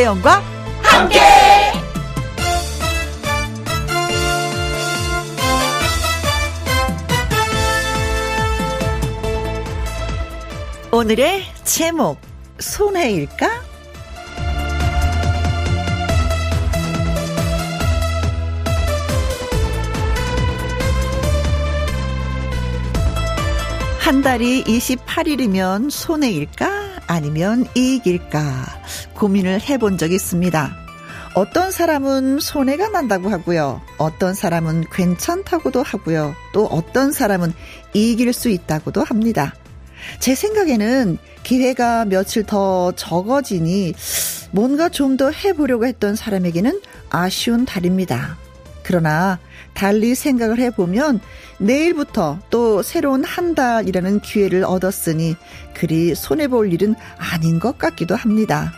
김혜영과 함께. 오늘의 제목 손해일까? 한 달이 28일이면 손해일까? 아니면 이익일까? 고민을 해본 적이 있습니다. 어떤 사람은 손해가 난다고 하고요. 어떤 사람은 괜찮다고도 하고요. 또 어떤 사람은 이길 수 있다고도 합니다. 제 생각에는 기회가 며칠 더 적어지니 뭔가 좀 더 해보려고 했던 사람에게는 아쉬운 달입니다. 그러나 달리 생각을 해보면 내일부터 또 새로운 한 달이라는 기회를 얻었으니 그리 손해볼 일은 아닌 것 같기도 합니다.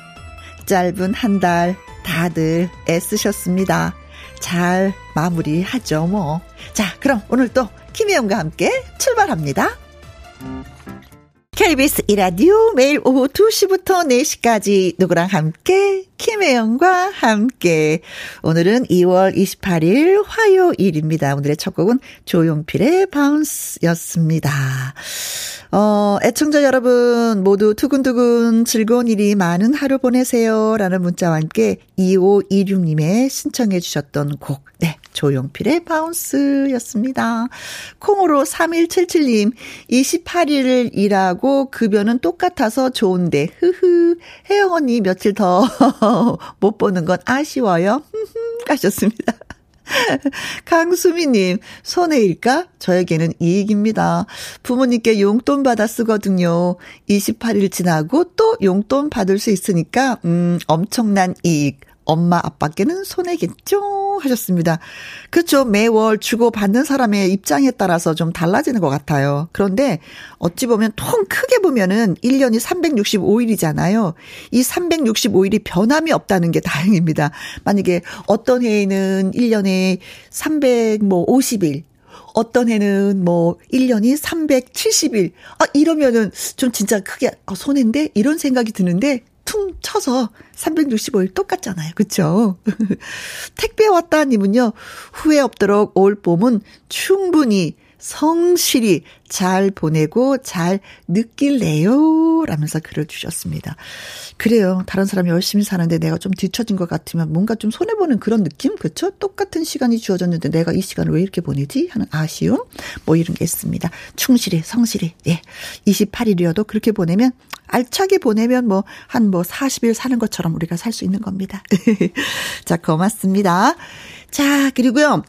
짧은 한 달 다들 애쓰셨습니다. 잘 마무리하죠, 뭐. 자, 그럼 오늘 또 김혜영과 함께 출발합니다. KBS 이라디오 매일 오후 2시부터 4시까지 누구랑 함께 김혜영과 함께 오늘은 2월 28일 화요일입니다. 오늘의 첫 곡은 조용필의 바운스였습니다. 어, 애청자 여러분 모두 두근두근 즐거운 일이 많은 하루 보내세요. 라는 문자와 함께 2526님의 신청해 주셨던 곡. 네. 조용필의 바운스였습니다. 콩으로 3177님, 28일을 일하고 급여는 똑같아서 좋은데, 흐흐, 혜영 언니 며칠 더 못 보는 건 아쉬워요. 가셨습니다. 강수미님, 손해일까? 저에게는 이익입니다. 부모님께 용돈 받아 쓰거든요. 28일 지나고 또 용돈 받을 수 있으니까, 음, 엄청난 이익. 엄마 아빠께는 손해겠죠 하셨습니다. 그렇죠. 매월 주고 받는 사람의 입장에 따라서 좀 달라지는 것 같아요. 그런데 어찌 보면 통 크게 보면은 1년이 365일이잖아요. 이 365일이 변함이 없다는 게 다행입니다. 만약에 어떤 해에는 1년에 350일 뭐 어떤 해는 뭐 1년이 370일. 아, 이러면은 좀 진짜 크게 아, 손해인데? 이런 생각이 드는데 퉁 쳐서 365일 똑같잖아요. 그쵸? 택배 왔다 님은요, 후회 없도록 올 봄은 충분히 성실히 잘 보내고 잘 느낄래요? 라면서 글을 주셨습니다. 그래요. 다른 사람이 열심히 사는데 내가 좀 뒤처진 것 같으면 뭔가 좀 손해보는 그런 느낌? 그쵸? 똑같은 시간이 주어졌는데 내가 이 시간을 왜 이렇게 보내지? 하는 아쉬움? 뭐 이런 게 있습니다. 충실히, 성실히. 예. 28일이어도 그렇게 보내면, 알차게 보내면 뭐, 한뭐 40일 사는 것처럼 우리가 살 수 있는 겁니다. 자, 고맙습니다. 자, 그리고요.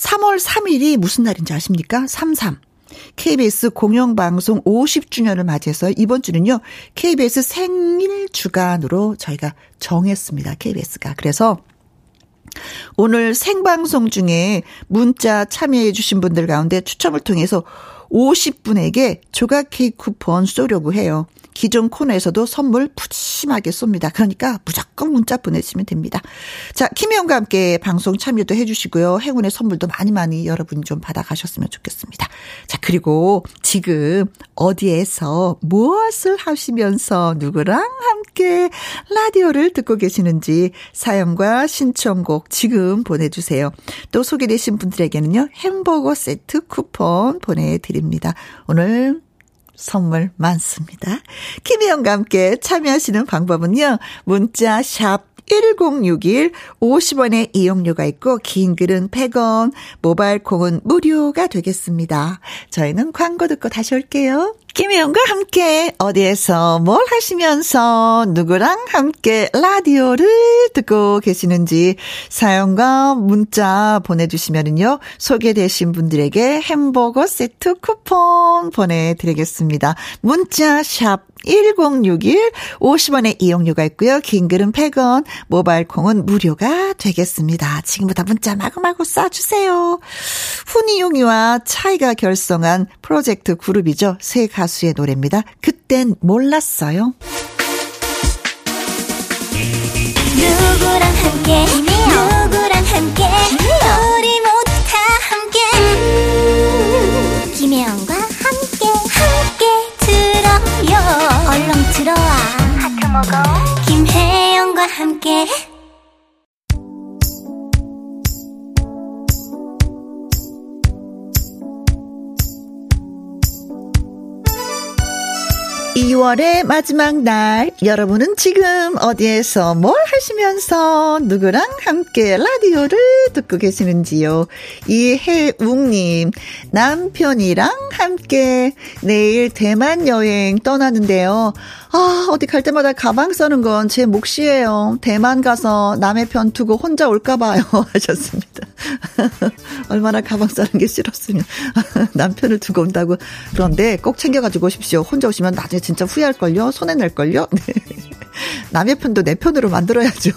3월 3일이 무슨 날인지 아십니까? 33. KBS 공영방송 50주년을 맞이해서 이번 주는요, KBS 생일 주간으로 저희가 정했습니다. KBS가. 그래서 오늘 생방송 중에 문자 참여해주신 분들 가운데 추첨을 통해서 50분에게 조각 케이크 쿠폰 쏘려고 해요. 기존 코너에서도 선물 푸짐하게 쏩니다. 그러니까 무조건 문자 보내시면 됩니다. 자, 김혜영과 함께 방송 참여도 해주시고요. 행운의 선물도 많이 많이 여러분이 좀 받아가셨으면 좋겠습니다. 자, 그리고 지금 어디에서 무엇을 하시면서 누구랑 함께 라디오를 듣고 계시는지 사연과 신청곡 지금 보내주세요. 또 소개되신 분들에게는요, 햄버거 세트 쿠폰 보내드립니다. 오늘 선물 많습니다. 김혜영과 함께 참여하시는 방법은요. 문자 샵 1061, 50원의 이용료가 있고, 긴 글은 100원, 모바일 콩은 무료가 되겠습니다. 저희는 광고 듣고 다시 올게요. 김혜영과 함께 어디에서 뭘 하시면서 누구랑 함께 라디오를 듣고 계시는지 사연과 문자 보내주시면은요 소개되신 분들에게 햄버거 세트 쿠폰 보내드리겠습니다. 문자 샵 1061, 50원의 이용료가 있고요. 긴 글은 100원, 모바일 콩은 무료가 되겠습니다. 지금부터 문자 마구마구 쏴주세요. 훈이용이와 차이가 결성한 프로젝트 그룹이죠. 세가 수의 노래입니다. 그땐 몰랐어요. 누구랑 함께? 누구랑 함께? 우리 모두 다 함께. 음, 김혜영과 함께 함께 들어요. 얼렁 들어와. 하트 먹어. 김혜영과 함께 6월의 마지막 날, 여러분은 지금 어디에서 뭘 하시면서 누구랑 함께 라디오를 듣고 계시는지요? 이혜웅님, 남편이랑 함께 내일 대만 여행 떠나는데요. 아, 어디 갈 때마다 가방 써는 건 제 몫이에요. 대만 가서 남의 편 두고 혼자 올까봐요. 하셨습니다. 얼마나 가방 싸는 게 싫었으면 남편을 두고 온다고. 그런데 꼭 챙겨가지고 오십시오. 혼자 오시면 나중에 진짜 후회할걸요? 손해낼걸요? 네. 남의 편도 내 편으로 만들어야죠.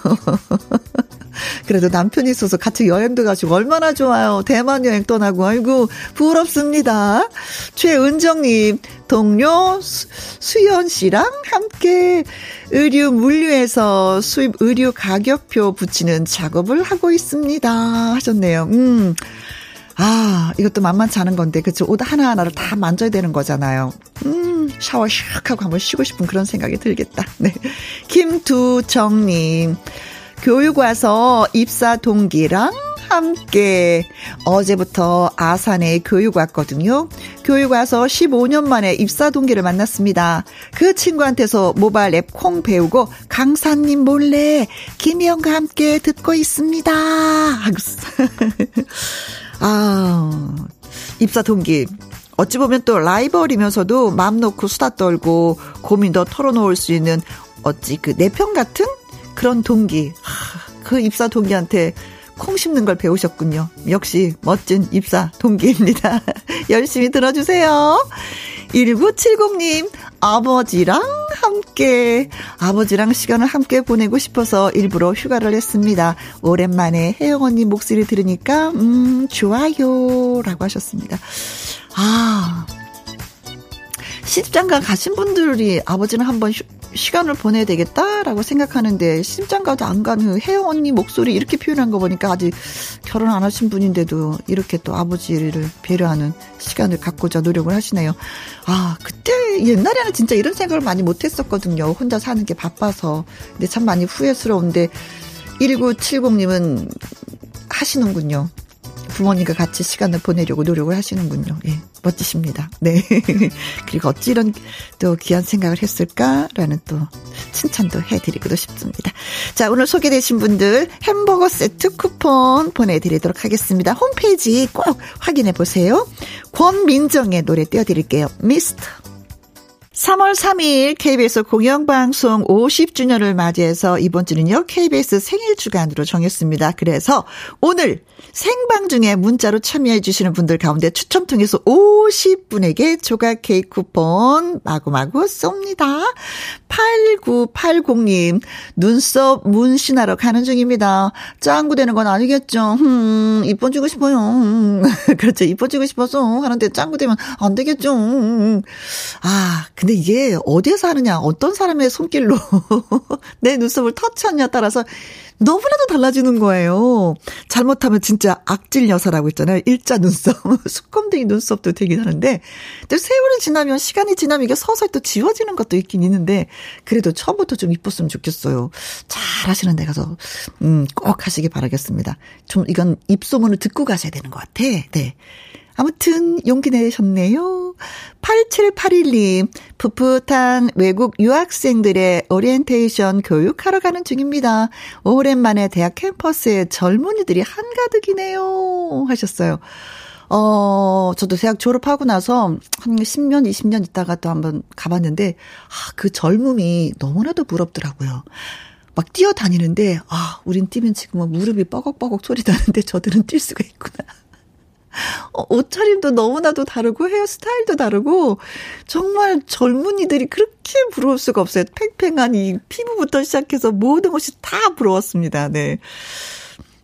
그래도 남편이 있어서 같이 여행도 가시고 얼마나 좋아요. 대만 여행 떠나고 아이고 부럽습니다. 최은정님 동료 수, 수연 씨랑 함께 의류 물류에서 수입 의류 가격표 붙이는 작업을 하고 있습니다. 하셨네요. 음. 아, 이것도 만만치 않은 건데, 그쵸? 옷 하나하나를 다 만져야 되는 거잖아요. 음, 샤워 샥 하고 한번 쉬고 싶은 그런 생각이 들겠다. 네. 김두정님. 교육 와서 입사 동기랑 함께 어제부터 아산에 교육 왔거든요. 교육 와서 15년 만에 입사 동기를 만났습니다. 그 친구한테서 모바일 앱 콩 배우고 강사님 몰래 김희영과 함께 듣고 있습니다. 아, 입사 동기. 어찌 보면 또 라이벌이면서도 마음 놓고 수다 떨고 고민도 털어놓을 수 있는 어찌 그 내편 같은 그런 동기. 그 입사 동기한테 콩 심는 걸 배우셨군요. 역시 멋진 입사 동기입니다. 열심히 들어주세요. 1970님, 아버지랑 함께, 아버지랑 시간을 함께 보내고 싶어서 일부러 휴가를 했습니다. 오랜만에 혜영 언니 목소리 들으니까, 음, 좋아요. 라고 하셨습니다. 아, 시집장가 가신 분들이 아버지는 한번 휴, 시간을 보내야 되겠다라고 생각하는데 심장가도 안 가는 혜영 언니 목소리 이렇게 표현한 거 보니까 아직 결혼 안 하신 분인데도 이렇게 또 아버지를 배려하는 시간을 갖고자 노력을 하시네요. 아 그때 옛날에는 진짜 이런 생각을 많이 못했었거든요. 혼자 사는 게 바빠서 근데 참 많이 후회스러운데 1970님은 하시는군요. 부모님과 같이 시간을 보내려고 노력을 하시는군요. 예, 멋지십니다. 네. 그리고 어찌 이런 또 귀한 생각을 했을까라는 또 칭찬도 해드리고도 싶습니다. 자, 오늘 소개되신 분들 햄버거 세트 쿠폰 보내드리도록 하겠습니다. 홈페이지 꼭 확인해 보세요. 권민정의 노래 띄워드릴게요. 미스터. 3월 3일 KBS 공영방송 50주년을 맞이해서 이번 주는요, KBS 생일 주간으로 정했습니다. 그래서 오늘 생방 중에 문자로 참여해 주시는 분들 가운데 추첨 통해서 50분에게 조각 케이크 쿠폰 마구마구 쏩니다. 8980님, 눈썹 문신하러 가는 중입니다. 짱구 되는 건 아니겠죠? 음, 이뻐지고 싶어요. 음, 그렇죠. 이뻐지고 싶어서 하는데 짱구 되면 안 되겠죠? 음, 아, 근데 이게 어디에서 하느냐, 어떤 사람의 손길로 내 눈썹을 터치하느냐 따라서 너무나도 달라지는 거예요. 잘못하면 진짜 악질 여사라고 있잖아요. 일자 눈썹, 수검둥이 눈썹도 되긴 하는데, 또 세월이 지나면, 시간이 지나면 이게 서서히 또 지워지는 것도 있긴 있는데, 그래도 처음부터 좀 이뻤으면 좋겠어요. 잘 하시는 데 가서, 음, 꼭 하시기 바라겠습니다. 좀 이건 입소문을 듣고 가셔야 되는 것 같아. 네. 아무튼 용기 내셨네요. 8781님, 풋풋한 외국 유학생들의 오리엔테이션 교육하러 가는 중입니다. 오랜만에 대학 캠퍼스에 젊은이들이 한가득이네요. 하셨어요. 어, 저도 대학 졸업하고 나서 한 10년, 20년 있다가 또 한번 가봤는데, 아, 그 젊음이 너무나도 부럽더라고요. 막 뛰어다니는데, 아, 우린 뛰면 지금 무릎이 뻐걱뻐걱 소리 나는데 저들은 뛸 수가 있구나. 어, 옷차림도 너무나도 다르고 헤어스타일도 다르고 정말 젊은이들이 그렇게 부러울 수가 없어요. 팽팽한 이 피부부터 시작해서 모든 것이 다 부러웠습니다. 네.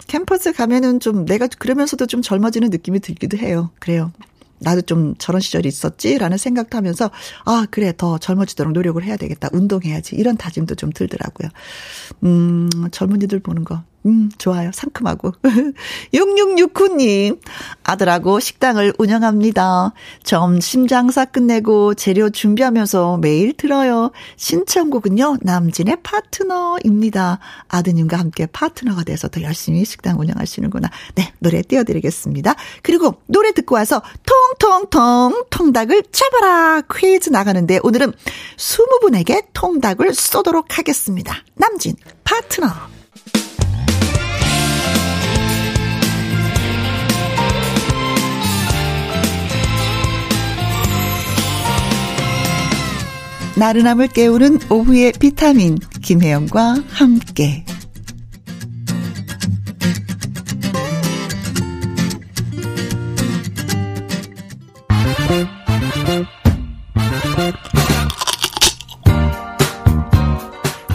캠퍼스 가면은 좀 내가 그러면서도 좀 젊어지는 느낌이 들기도 해요. 그래요. 나도 좀 저런 시절이 있었지라는 생각도 하면서 아 그래 더 젊어지도록 노력을 해야 되겠다 운동해야지 이런 다짐도 좀 들더라고요. 음 젊은이들 보는 거 음, 좋아요. 상큼하고. 6669님, 아들하고 식당을 운영합니다. 점심 장사 끝내고 재료 준비하면서 매일 들어요. 신청곡은요, 남진의 파트너입니다. 아드님과 함께 파트너가 돼서 더 열심히 식당 운영하시는구나. 네, 노래 띄워드리겠습니다. 그리고 노래 듣고 와서 통통통 통닭을 잡아라 퀴즈 나가는데 오늘은 20분에게 통닭을 쏘도록 하겠습니다. 남진, 파트너. 나른함을 깨우는 오후의 비타민 김혜영과 함께.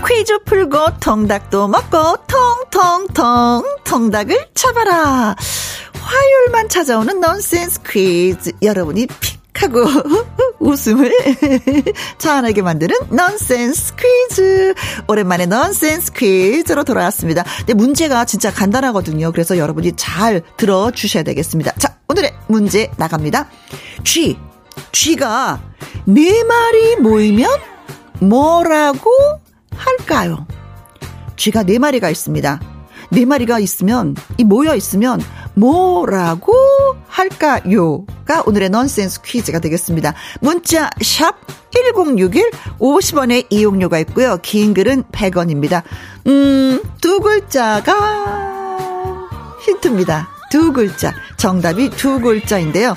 퀴즈 풀고 통닭도 먹고 통통통 통닭을 잡아라. 화요일만 찾아오는 넌센스 퀴즈. 여러분이 픽 하고 웃음을 차안하게 만드는 넌센스 퀴즈. 오랜만에 넌센스 퀴즈로 돌아왔습니다. 근데 문제가 진짜 간단하거든요. 그래서 여러분이 잘 들어주셔야 되겠습니다. 자, 오늘의 문제 나갑니다. 쥐. 쥐가 네 마리 모이면 뭐라고 할까요? 쥐가 네 마리가 있습니다. 네 마리가 있으면, 이 모여 있으면 뭐라고 할까요?가 오늘의 넌센스 퀴즈가 되겠습니다. 문자 샵 1061, 50원의 이용료가 있고요. 긴 글은 100원입니다. 음, 두 글자가 힌트입니다. 두 글자. 정답이 두 글자인데요.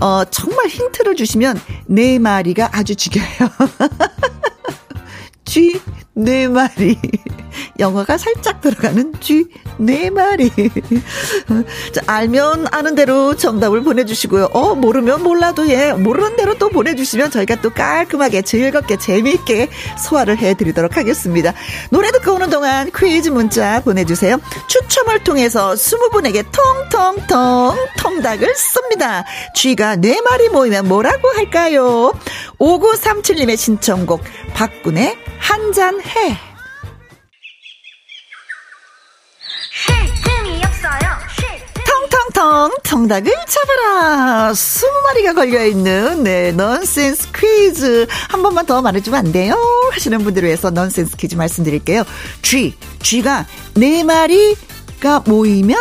어, 정말 힌트를 주시면 네 마리가 아주 죽여요. 쥐, 네 마리. 영화가 살짝 들어가는 쥐, 네 마리. 자, 알면 아는 대로 정답을 보내주시고요. 어, 모르면 몰라도 예, 모르는 대로 또 보내주시면 저희가 또 깔끔하게 즐겁게 재미있게 소화를 해드리도록 하겠습니다. 노래 듣고 오는 동안 퀴즈 문자 보내주세요. 추첨을 통해서 20분에게 통통통 통닭을 쏩니다. 쥐가 네 마리 모이면 뭐라고 할까요? 5937님의 신청곡 박군의 한잔 해. 텅텅텅 정답을 잡아라. 스무 마리가 걸려있는 네 넌센스 퀴즈 한 번만 더 말해주면 안 돼요? 하시는 분들을 위해서 넌센스 퀴즈 말씀드릴게요. 쥐, 쥐가 네 마리가 모이면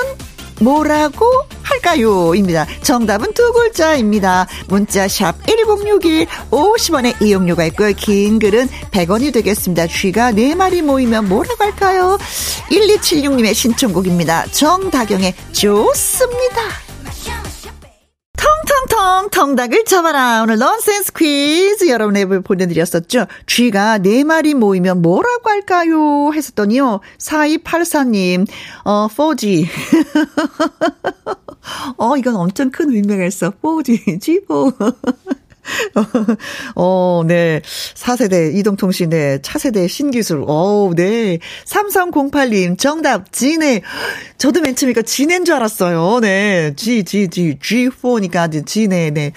뭐라고 할까요? 입니다. 정답은 두 글자입니다. 문자 샵 1061, 50원의 이용료가 있고요. 긴 글은 100원이 되겠습니다. 쥐가 4마리 모이면 뭐라고 할까요? 1276님의 신청곡입니다. 정다경의 좋습니다. 텅텅텅 텅닭을 잡아라. 오늘 넌센스 퀴즈 여러분 앱을 보내드렸었죠. 쥐가 네 마리 모이면 뭐라고 할까요? 했었더니요. 4284님, 어, 4G. 어, 이건 엄청 큰 의미가 있어. 4G, G4. 어, 네. 4세대 이동통신의 차세대 신기술. 어, 네. 3308님, 정답, 지네. 저도 맨 처음에 지네인 줄 알았어요. 네. G, G, G, G4니까 지네, 네.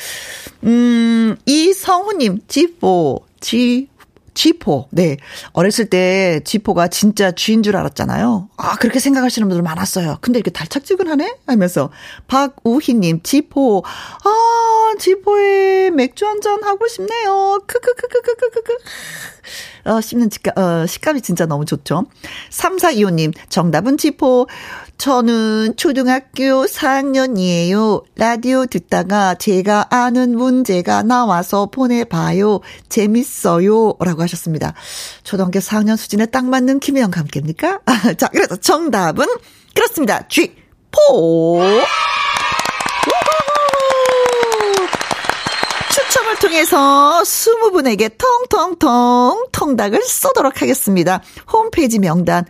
음, 이성우님, G4, G, 지포. 네. 어렸을 때 지포가 진짜 쥐인 줄 알았잖아요. 아, 그렇게 생각하시는 분들 많았어요. 근데 이렇게 달착지근하네? 하면서. 박우희님, 지포. 아, 지포에 맥주 한 잔 하고 싶네요. 크크크크크크크. 어, 씹는 식감, 어, 식감이 진짜 너무 좋죠. 3425님, 정답은 쥐포. 저는 초등학교 4학년이에요. 라디오 듣다가 제가 아는 문제가 나와서 보내봐요. 재밌어요. 라고 하셨습니다. 초등학교 4학년 수준에 딱 맞는 김혜영과 함께입니까? 자, 그래서 정답은 그렇습니다. G, 포. 추첨을 통해서 20분에게 통통통 통닭을 쏘도록 하겠습니다. 홈페이지 명단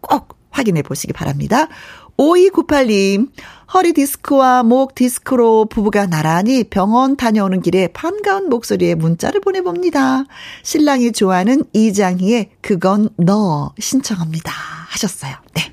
꼭 확인해 보시기 바랍니다. 5298님, 허리 디스크와 목 디스크로 부부가 나란히 병원 다녀오는 길에 반가운 목소리에 문자를 보내봅니다. 신랑이 좋아하는 이장희의 그건 너 신청합니다. 하셨어요. 네.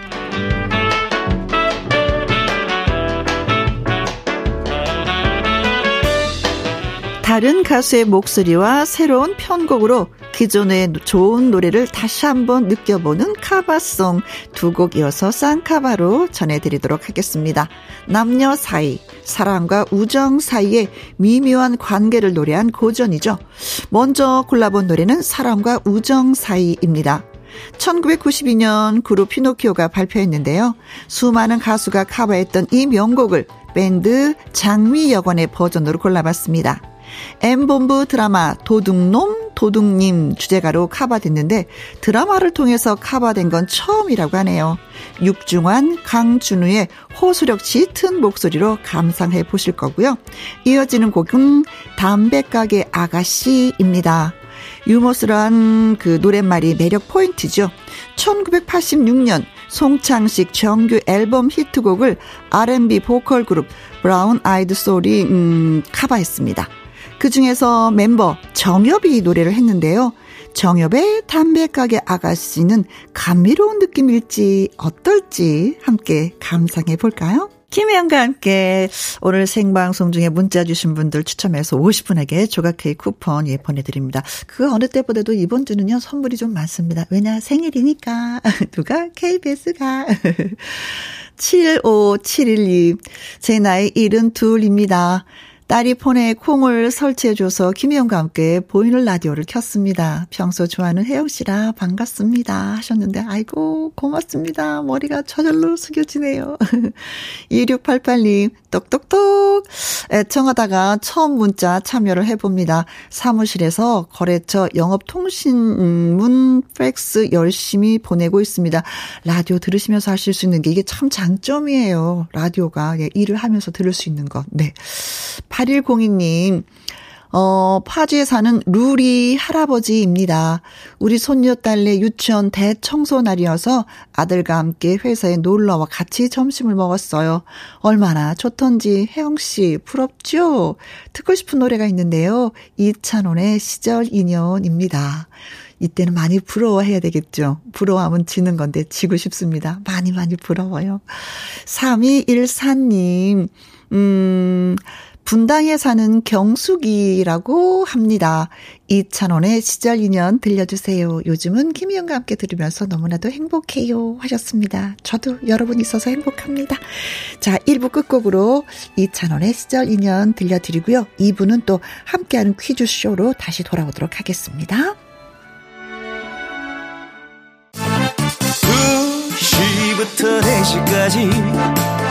다른 가수의 목소리와 새로운 편곡으로 기존의 좋은 노래를 다시 한번 느껴보는 카바송 두 곡 이어서 쌍카바로 전해드리도록 하겠습니다. 남녀 사이, 사랑과 우정 사이의 미묘한 관계를 노래한 고전이죠. 먼저 골라본 노래는 사랑과 우정 사이입니다. 1992년 그룹 피노키오가 발표했는데요. 수많은 가수가 카바했던 이 명곡을 밴드 장미 여관의 버전으로 골라봤습니다. M본부 드라마 도둑놈 도둑님 주제가로 카바됐는데 드라마를 통해서 카바된 건 처음이라고 하네요. 육중환, 강준우의 호소력 짙은 목소리로 감상해 보실 거고요. 이어지는 곡은 담배가게 아가씨입니다. 유머스러한 그 노랫말이 매력 포인트죠. 1986년 송창식 정규 앨범 히트곡을 R&B 보컬 그룹 브라운 아이드 소울이 음, 카바했습니다. 그 중에서 멤버 정엽이 노래를 했는데요. 정엽의 담배가게 아가씨는 감미로운 느낌일지 어떨지 함께 감상해 볼까요? 김혜영과 함께 오늘 생방송 중에 문자 주신 분들 추첨해서 50분에게 조각 케이크 쿠폰 예 보내드립니다. 그 어느 때보다도 이번 주는요 선물이 좀 많습니다. 왜냐 생일이니까 누가 KBS가 75712 제 나이 72입니다. 딸이 폰에 콩을 설치해줘서 김혜영과 함께 보이는 라디오를 켰습니다. 평소 좋아하는 혜영 씨라 반갑습니다. 하셨는데, 아이고, 고맙습니다. 머리가 저절로 숙여지네요. 2688님, 똑똑똑. 애청하다가 처음 문자 참여를 해봅니다. 사무실에서 거래처 영업통신문 팩스 열심히 보내고 있습니다. 라디오 들으시면서 하실 수 있는 게 이게 참 장점이에요. 라디오가. 예, 일을 하면서 들을 수 있는 것. 네. 8102님, 어, 파주에 사는 루리 할아버지입니다. 우리 손녀딸네 유치원 대청소 날이어서 아들과 함께 회사에 놀러와 같이 점심을 먹었어요. 얼마나 좋던지 혜영씨 부럽죠? 듣고 싶은 노래가 있는데요. 이찬원의 시절 인연입니다. 이때는 많이 부러워해야 되겠죠. 부러워하면 지는 건데 지고 싶습니다. 많이 많이 부러워요. 3214님, 음, 분당에 사는 경숙이라고 합니다. 이찬원의 시절 인연 들려주세요. 요즘은 김희영과 함께 들으면서 너무나도 행복해요. 하셨습니다. 저도 여러분 있어서 행복합니다. 자, 1부 끝곡으로 이찬원의 시절 인연 들려드리고요. 2부는 또 함께하는 퀴즈쇼로 다시 돌아오도록 하겠습니다. 2시부터 4시까지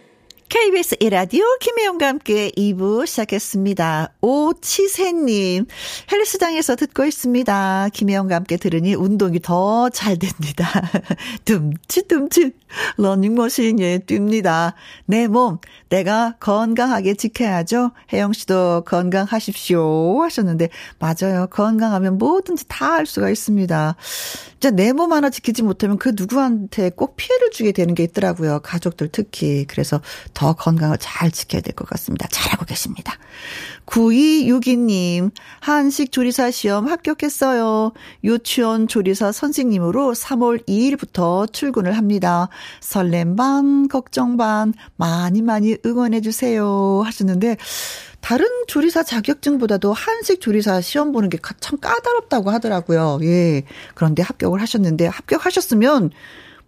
KBS 이라디오 김혜영과 함께 2부 시작했습니다. 오치세님, 헬스장에서 듣고 있습니다. 김혜영과 함께 들으니 운동이 더 잘 됩니다. 듬치듬치 러닝머신에 뜁니다. 내 몸, 내가 건강하게 지켜야죠. 혜영 씨도 건강하십시오. 하셨는데, 맞아요. 건강하면 뭐든지 다 할 수가 있습니다. 진짜 내 몸 하나 지키지 못하면 그 누구한테 꼭 피해를 주게 되는 게 있더라고요. 가족들 특히. 그래서 더 건강을 잘 지켜야 될 것 같습니다. 잘하고 계십니다. 9262님, 한식 조리사 시험 합격했어요. 유치원 조리사 선생님으로 3월 2일부터 출근을 합니다. 설렘 반, 걱정 반, 많이 많이 응원해주세요. 하셨는데, 다른 조리사 자격증보다도 한식 조리사 시험 보는 게 참 까다롭다고 하더라고요. 예. 그런데 합격을 하셨는데, 합격하셨으면,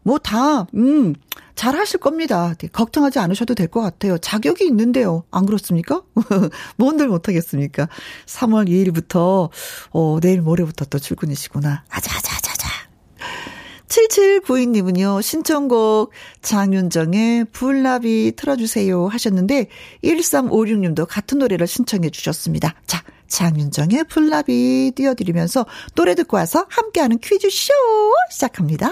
뭐 다, 음, 잘 하실 겁니다. 네, 걱정하지 않으셔도 될 것 같아요. 자격이 있는데요. 안 그렇습니까? 뭔들 못하겠습니까? 3월 2일부터, 어, 내일 모레부터 또 출근이시구나. 아자아자아자자. 7792님은요, 신청곡 장윤정의 불나비 틀어주세요 하셨는데, 1356님도 같은 노래를 신청해 주셨습니다. 자, 장윤정의 풀나비 띄워드리면서 노래 듣고 와서 함께하는 퀴즈쇼 시작합니다.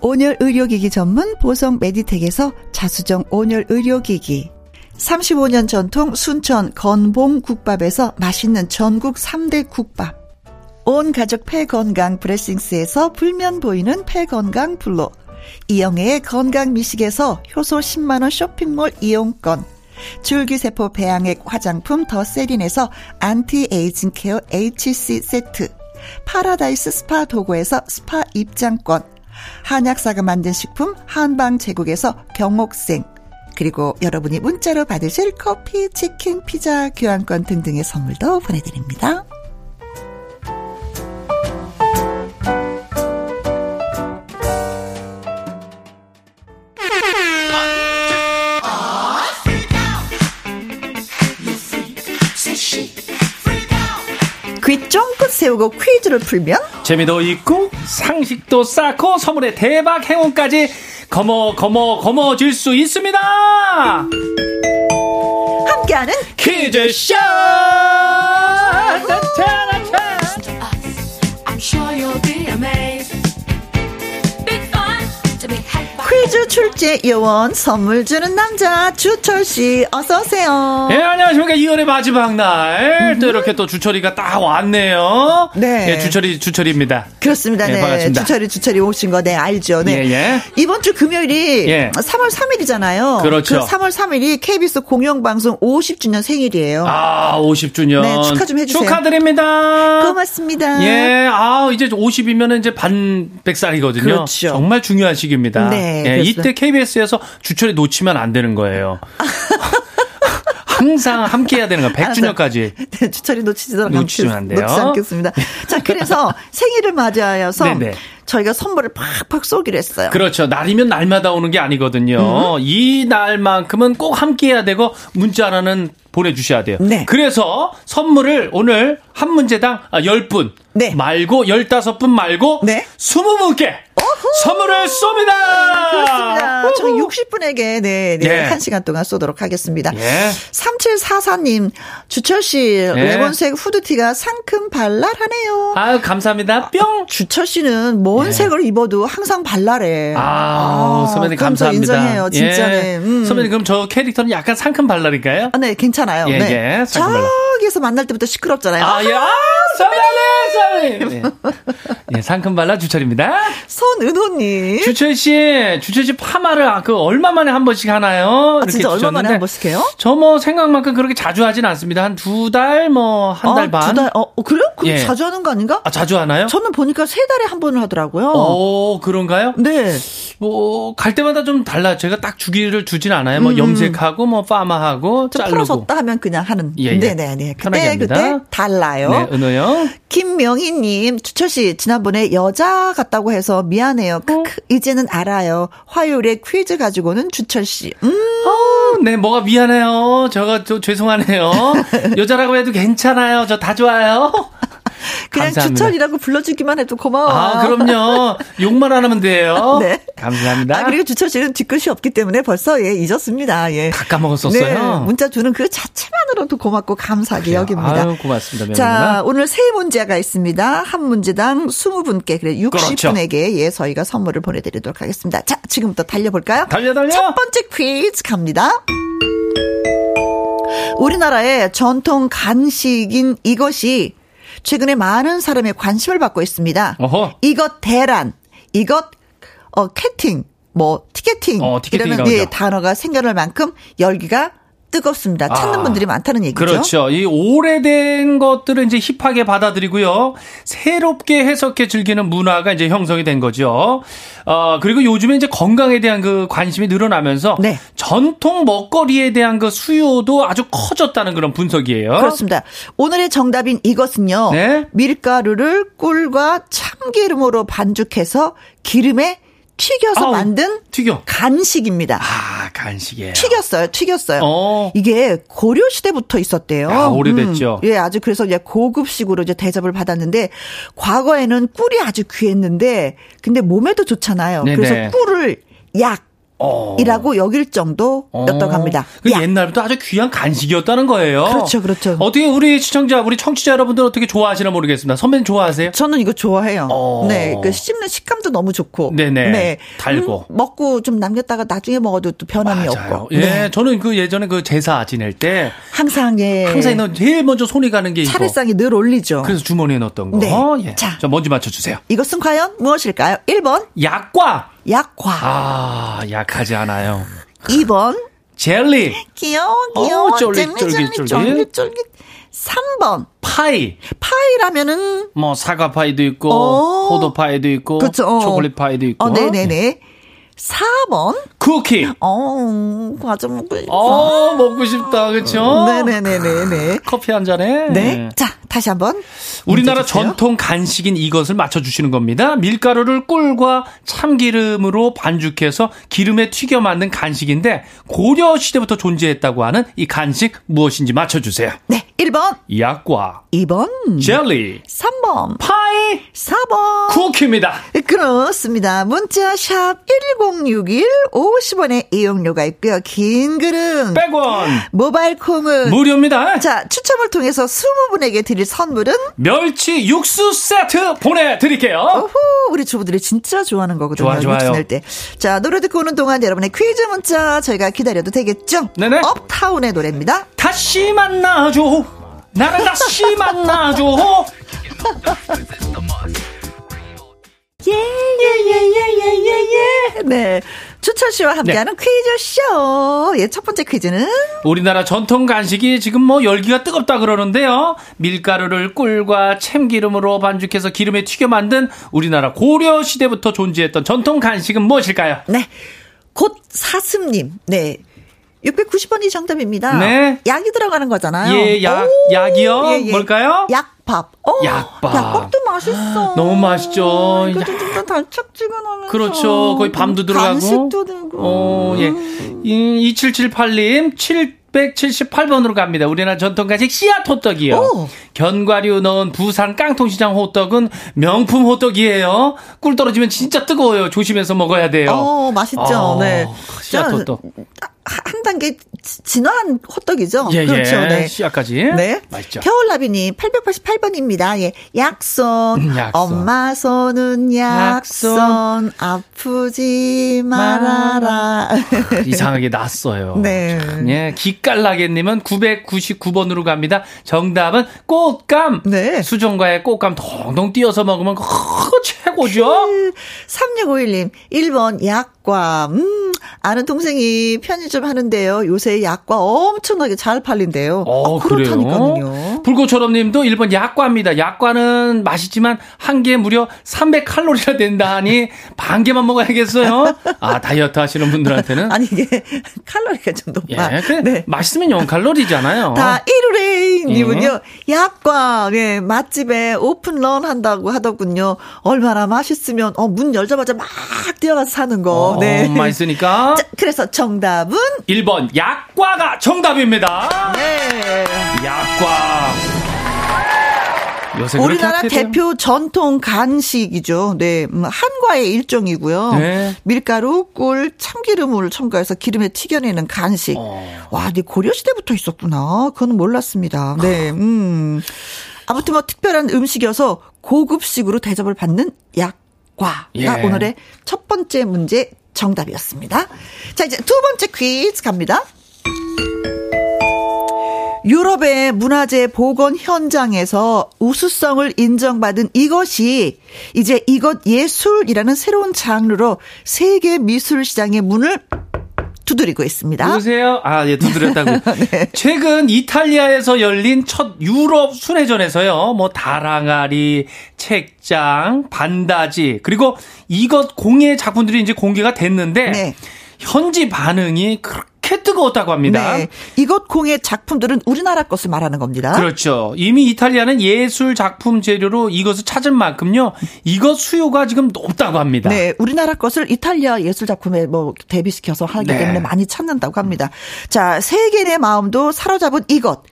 온열 의료기기 전문 보성 메디텍에서 자수정 온열 의료기기. 35년 전통 순천 건봉 국밥에서 맛있는 전국 3대 국밥. 온 가족 폐건강 브레싱스에서 불면 보이는 폐건강 블로 이영애의 건강 미식에서 효소 10만원 쇼핑몰 이용권. 줄기세포 배양액 화장품 더 세린에서 안티에이징 케어 HC 세트. 파라다이스 스파 도고에서 스파 입장권 한약사가 만든 식품 한방 제국에서 경옥생 그리고 여러분이 문자로 받으실 커피, 치킨, 피자, 교환권 등등의 선물도 보내드립니다. 세우고 퀴즈를 풀면 재미도 있고 상식도 쌓고 선물의 대박 행운까지 거머 거머 거머질 수 있습니다. 함께하는 퀴즈쇼. 출제 요원 선물 주는 남자 주철 씨 어서 오세요. 예 안녕하십니까 2월의 마지막 날 또 이렇게 또 주철이가 딱 왔네요. 네. 예, 주철이 주철입니다. 그렇습니다. 예, 네. 반갑습니다. 주철이 주철이 오신 거 네 알죠. 네. 예, 예. 이번 주 금요일이 예. 3월 3일이잖아요. 그렇죠. 그 3월 3일이 KBS 공영방송 50주년 생일이에요. 아 50주년 네, 축하 좀 해주세요. 축하드립니다. 고맙습니다. 예, 아, 이제 50이면 이제 반백살이거든요. 그렇죠. 정말 중요한 시기입니다. 네, 예, 이때 KBS에서 주철이 놓치면 안 되는 거예요. 항상 함께 해야 되는 거예요. 100주년까지. 네, 주철이 놓치지도 놓치면 안 돼요. 놓치지 않겠습니다. 자, 그래서 생일을 맞이하여서 네네. 저희가 선물을 팍팍 쏘기로 했어요. 그렇죠. 날이면 날마다 오는 게 아니거든요. 음. 이 날만큼은 꼭 함께 해야 되고 문자 하나는 보내주셔야 돼요. 네. 그래서 선물을 오늘 한 문제당 10분 네. 말고 15분 말고 네. 20분께 선물을 쏩니다. 그렇습니다. 저희 60분에게 네, 네, 예. 한 시간 동안 쏘도록 하겠습니다. 예. 3744님, 주철 씨, 예. 레몬색 후드티가 상큼 발랄하네요. 아유, 감사합니다. 뿅! 주철 씨는 뭔 예. 색을 입어도 항상 발랄해. 아, 선배님 그럼 저 감사합니다. 인정해요, 진짜네. 예. 음. 선배님 그럼 저 캐릭터는 약간 상큼 발랄인가요? 아, 네, 괜찮아요. 예, 네. 예. 저기에서 만날 때부터 시끄럽잖아요. 아, 예. 아, 선배님, 선배님. 예, 상큼 발랄 주철입니다. 손 은호님. 주철 씨, 주철 씨 파마를 아, 그 얼마 만에 한 번씩 하나요? 아, 진짜 얼마 만에 한 번씩 해요? 저 뭐 생각만큼 그렇게 자주 하진 않습니다. 한 두 달, 뭐 한달 아, 반. 두 달, 어, 어, 그래요? 그럼 예. 자주 하는 거 아닌가? 아, 자주 하나요? 저는 보니까 세 달에 한 번을 하더라고요. 오, 그런가요? 네. 뭐, 갈 때마다 좀 달라요. 제가 딱 주기를 두진 않아요. 뭐, 염색하고, 뭐, 파마하고, 음. 자르고. 풀어졌다 하면 그냥 하는. 예, 예. 네네네. 편하게 그때, 합니다. 그때 달라요. 네, 은호요. 김명희님, 주철 씨, 지난번에 여자 같다고 해서 미안 해요. 크크, 이제는 알아요. 화요일에 퀴즈 가지고는 주철 씨. 음, 어, 네, 뭐가 미안해요. 저가 저 죄송하네요. 여자라고 해도 괜찮아요. 저 다 좋아요. 그냥 감사합니다. 주철이라고 불러주기만 해도 고마워. 아, 그럼요. 욕만 안 하면 돼요. 네. 감사합니다. 아, 그리고 주철 씨는 뒤끝이 없기 때문에 벌써 예, 잊었습니다. 예. 다 까먹었었어요. 네, 문자 주는 그 자체만으로도 고맙고 감사하게 여깁니다. 아유, 고맙습니다. 자, 명훈아. 오늘 세 문제가 있습니다. 한 문제당 20분께, 그래, 60분에게 예, 저희가 선물을 보내드리도록 하겠습니다. 자, 지금부터 달려볼까요? 달려, 달려. 첫 번째 퀴즈 갑니다. 우리나라의 전통 간식인 이것이 최근에 많은 사람의 관심을 받고 있습니다. 어허. 이것 대란, 이것 어 캐팅, 뭐 티켓팅 어, 티켓팅 이라고 이라는 예. 단어가 생겨날 만큼 열기가 뜨겁습니다. 찾는 아, 분들이 많다는 얘기죠. 그렇죠. 이 오래된 것들을 이제 힙하게 받아들이고요. 새롭게 해석해 즐기는 문화가 이제 형성이 된 거죠. 어, 그리고 요즘에 이제 건강에 대한 그 관심이 늘어나면서 네. 전통 먹거리에 대한 그 수요도 아주 커졌다는 그런 분석이에요. 그렇습니다. 오늘의 정답인 이것은요. 네. 밀가루를 꿀과 참기름으로 반죽해서 기름에 튀겨서 아우, 만든 튀겨. 간식입니다. 아, 간식이에요. 튀겼어요, 튀겼어요. 어. 이게 고려 시대부터 있었대요. 아, 오래됐죠. 음, 예, 아주 그래서 이제 고급식으로 이제 대접을 받았는데 과거에는 꿀이 아주 귀했는데 근데 몸에도 좋잖아요. 네네. 그래서 꿀을 약 어. 이라고 여길 정도였다고 합니다. 그 약. 옛날부터 아주 귀한 간식이었다는 거예요. 그렇죠, 그렇죠. 어떻게 우리 시청자, 우리 청취자 여러분들 어떻게 좋아하시나 모르겠습니다. 선배님 좋아하세요? 저는 이거 좋아해요. 어. 네, 그 씹는 식감도 너무 좋고. 네네. 달고. 음, 먹고 좀 남겼다가 나중에 먹어도 또 변함이 맞아요. 없고. 예, 네. 저는 그 예전에 그 제사 지낼 때 항상 예. 항상 너 제일 먼저 손이 가는 게. 차례상에 늘 올리죠. 그래서 주머니에 넣었던 거. 네. 예. 자. 자, 먼저 맞춰 주세요. 이것은 과연 무엇일까요? 1번 약과. 약과. 아, 약하지 않아요. 2번 젤리, 귀여워 귀여워 쫄깃, 쫄깃, 쫄깃. 쫄깃 쫄깃 3번 파이. 파이라면은 뭐 사과 파이도 있고 어. 포도 파이도 있고 그쵸, 어. 초콜릿 파이도 있고. 어 네네네 4번 쿠키. 어 과자 먹고 싶어 어, 먹고 싶다. 그쵸 네네네네네 커피 한 잔에. 네. 자, 다시 한 번. 우리나라 문제 주세요. 전통 간식인 이것을 맞춰주시는 겁니다. 밀가루를 꿀과 참기름으로 반죽해서 기름에 튀겨 만든 간식인데 고려 시대부터 존재했다고 하는 이 간식 무엇인지 맞춰주세요. 네, 1번, 약과, 2번, 젤리, 3번, 파이, 4번. 쿠키입니다. 그렇습니다. 문자 샵 1061, 50원의 이용료가 있고요. 긴 글은 100원. 모바일 콩은 무료입니다. 자, 추첨을 통해서 20분에게 드릴 선물은 멸치 육수 세트 보내드릴게요. 오호, 우리 주부들이 진짜 좋아하는 거거든요. 좋아, 좋아요. 육수 낼 때. 자, 노래 듣고 오는 동안 여러분의 퀴즈 문자 저희가 기다려도 되겠죠? 네네. 업타운의 노래입니다. 다시 만나줘. 나를 다시 만나줘. 예, 예, 예, 예, 예, 예, 예. 네. 추철 씨와 함께하는 네. 퀴즈쇼. 예, 첫 번째 퀴즈는 우리나라 전통 간식이 지금 뭐 열기가 뜨겁다 그러는데요. 밀가루를 꿀과 참기름으로 반죽해서 기름에 튀겨 만든 우리나라 고려 시대부터 존재했던 전통 간식은 무엇일까요? 네. 곧 사슴님. 네. 690번이 정답입니다. 네. 약이 들어가는 거잖아요. 예, 약, 오, 약이요? 예, 예. 뭘까요? 약밥. 어, 약밥. 약밥도 맛있어. 너무 맛있죠. 이거 더 달짝지근하면서. 그렇죠. 거의 밤도 들어가고. 간식도 되고. 어, 예. 2778님, 778번으로 갑니다. 우리나라 전통 간식 씨앗 호떡이요. 오. 견과류 넣은 부산 깡통시장 호떡은 명품 호떡이에요. 꿀 떨어지면 진짜 뜨거워요. 조심해서 먹어야 돼요. 어, 맛있죠. 아, 네. 씨앗 자, 호떡. 한 단계 지- 진화한 호떡이죠. 예, 그렇죠. 예. 네. 씨앗까지. 네. 맛있죠. 겨울나비님 888번입니다. 예. 약손. 음, 약손. 엄마 손은 약손. 아프지 말아라. 이상하게 났어요. 네. 참, 예. 기깔나게님은 999번으로 갑니다. 정답은 꽃감. 네. 수정과의 꽃감 동동 띄어서 먹으면 그거 최고죠? 3651님, 1번 약과. 음, 아는 동생이 편의점 하는데요. 요새 약과 엄청나게 잘 팔린대요. 어, 아? 그렇다니까요. 불꽃처럼 님도 1번 약과입니다. 약과는 맛있지만 한 개 무려 300칼로리나 된다 하니 반 개만 먹어야겠어요. 아, 다이어트 하시는 분들한테는. 아니, 이게 칼로리가 좀 높아. 예, 그래, 네. 맛있으면 0칼로리잖아요. 다 이루레이 님은요, 예. 약과, 예, 맛집에 오픈런 한다고 하더군요. 얼마나 맛있으면, 어, 문 열자마자 막 뛰어가서 사는 거. 어, 네. 맛있으니까. 자, 그래서 정답은, 1번 약과가 정답입니다. 네. 약과. 우리나라. 대표 전통 간식이죠. 네, 음, 한과의 일종이고요. 네. 밀가루, 꿀, 참기름을 첨가해서 기름에 튀겨내는 간식. 어. 와, 근데 고려 시대부터 있었구나. 그건 몰랐습니다. 네, 음. 아무튼 뭐 특별한 음식이어서 고급식으로 대접을 받는 약과가 예. 오늘의 첫 번째 문제 정답이었습니다. 자, 이제 두 번째 퀴즈 갑니다. 유럽의 문화재 복원 현장에서 우수성을 인정받은 이것이 이제 이것 예술이라는 새로운 장르로 세계 미술 시장의 문을 두드리고 있습니다. 누구세요? 아, 예, 두드렸다고요. 네. 최근 이탈리아에서 열린 첫 유럽 순회전에서요, 뭐, 다랑아리, 책장, 반다지, 그리고 이것 공예 작품들이 이제 공개가 됐는데, 네. 현지 반응이 그렇게 뜨거웠다고 합니다. 네. 이것 공예 작품들은 우리나라 것을 말하는 겁니다. 그렇죠. 이미 이탈리아는 예술 작품 재료로 이것을 찾은 만큼요, 이것 수요가 지금 높다고 합니다. 네, 우리나라 것을 이탈리아 예술 작품에 뭐 대비시켜서 하기 네. 때문에 많이 찾는다고 합니다. 자, 세계의 마음도 사로잡은 이것.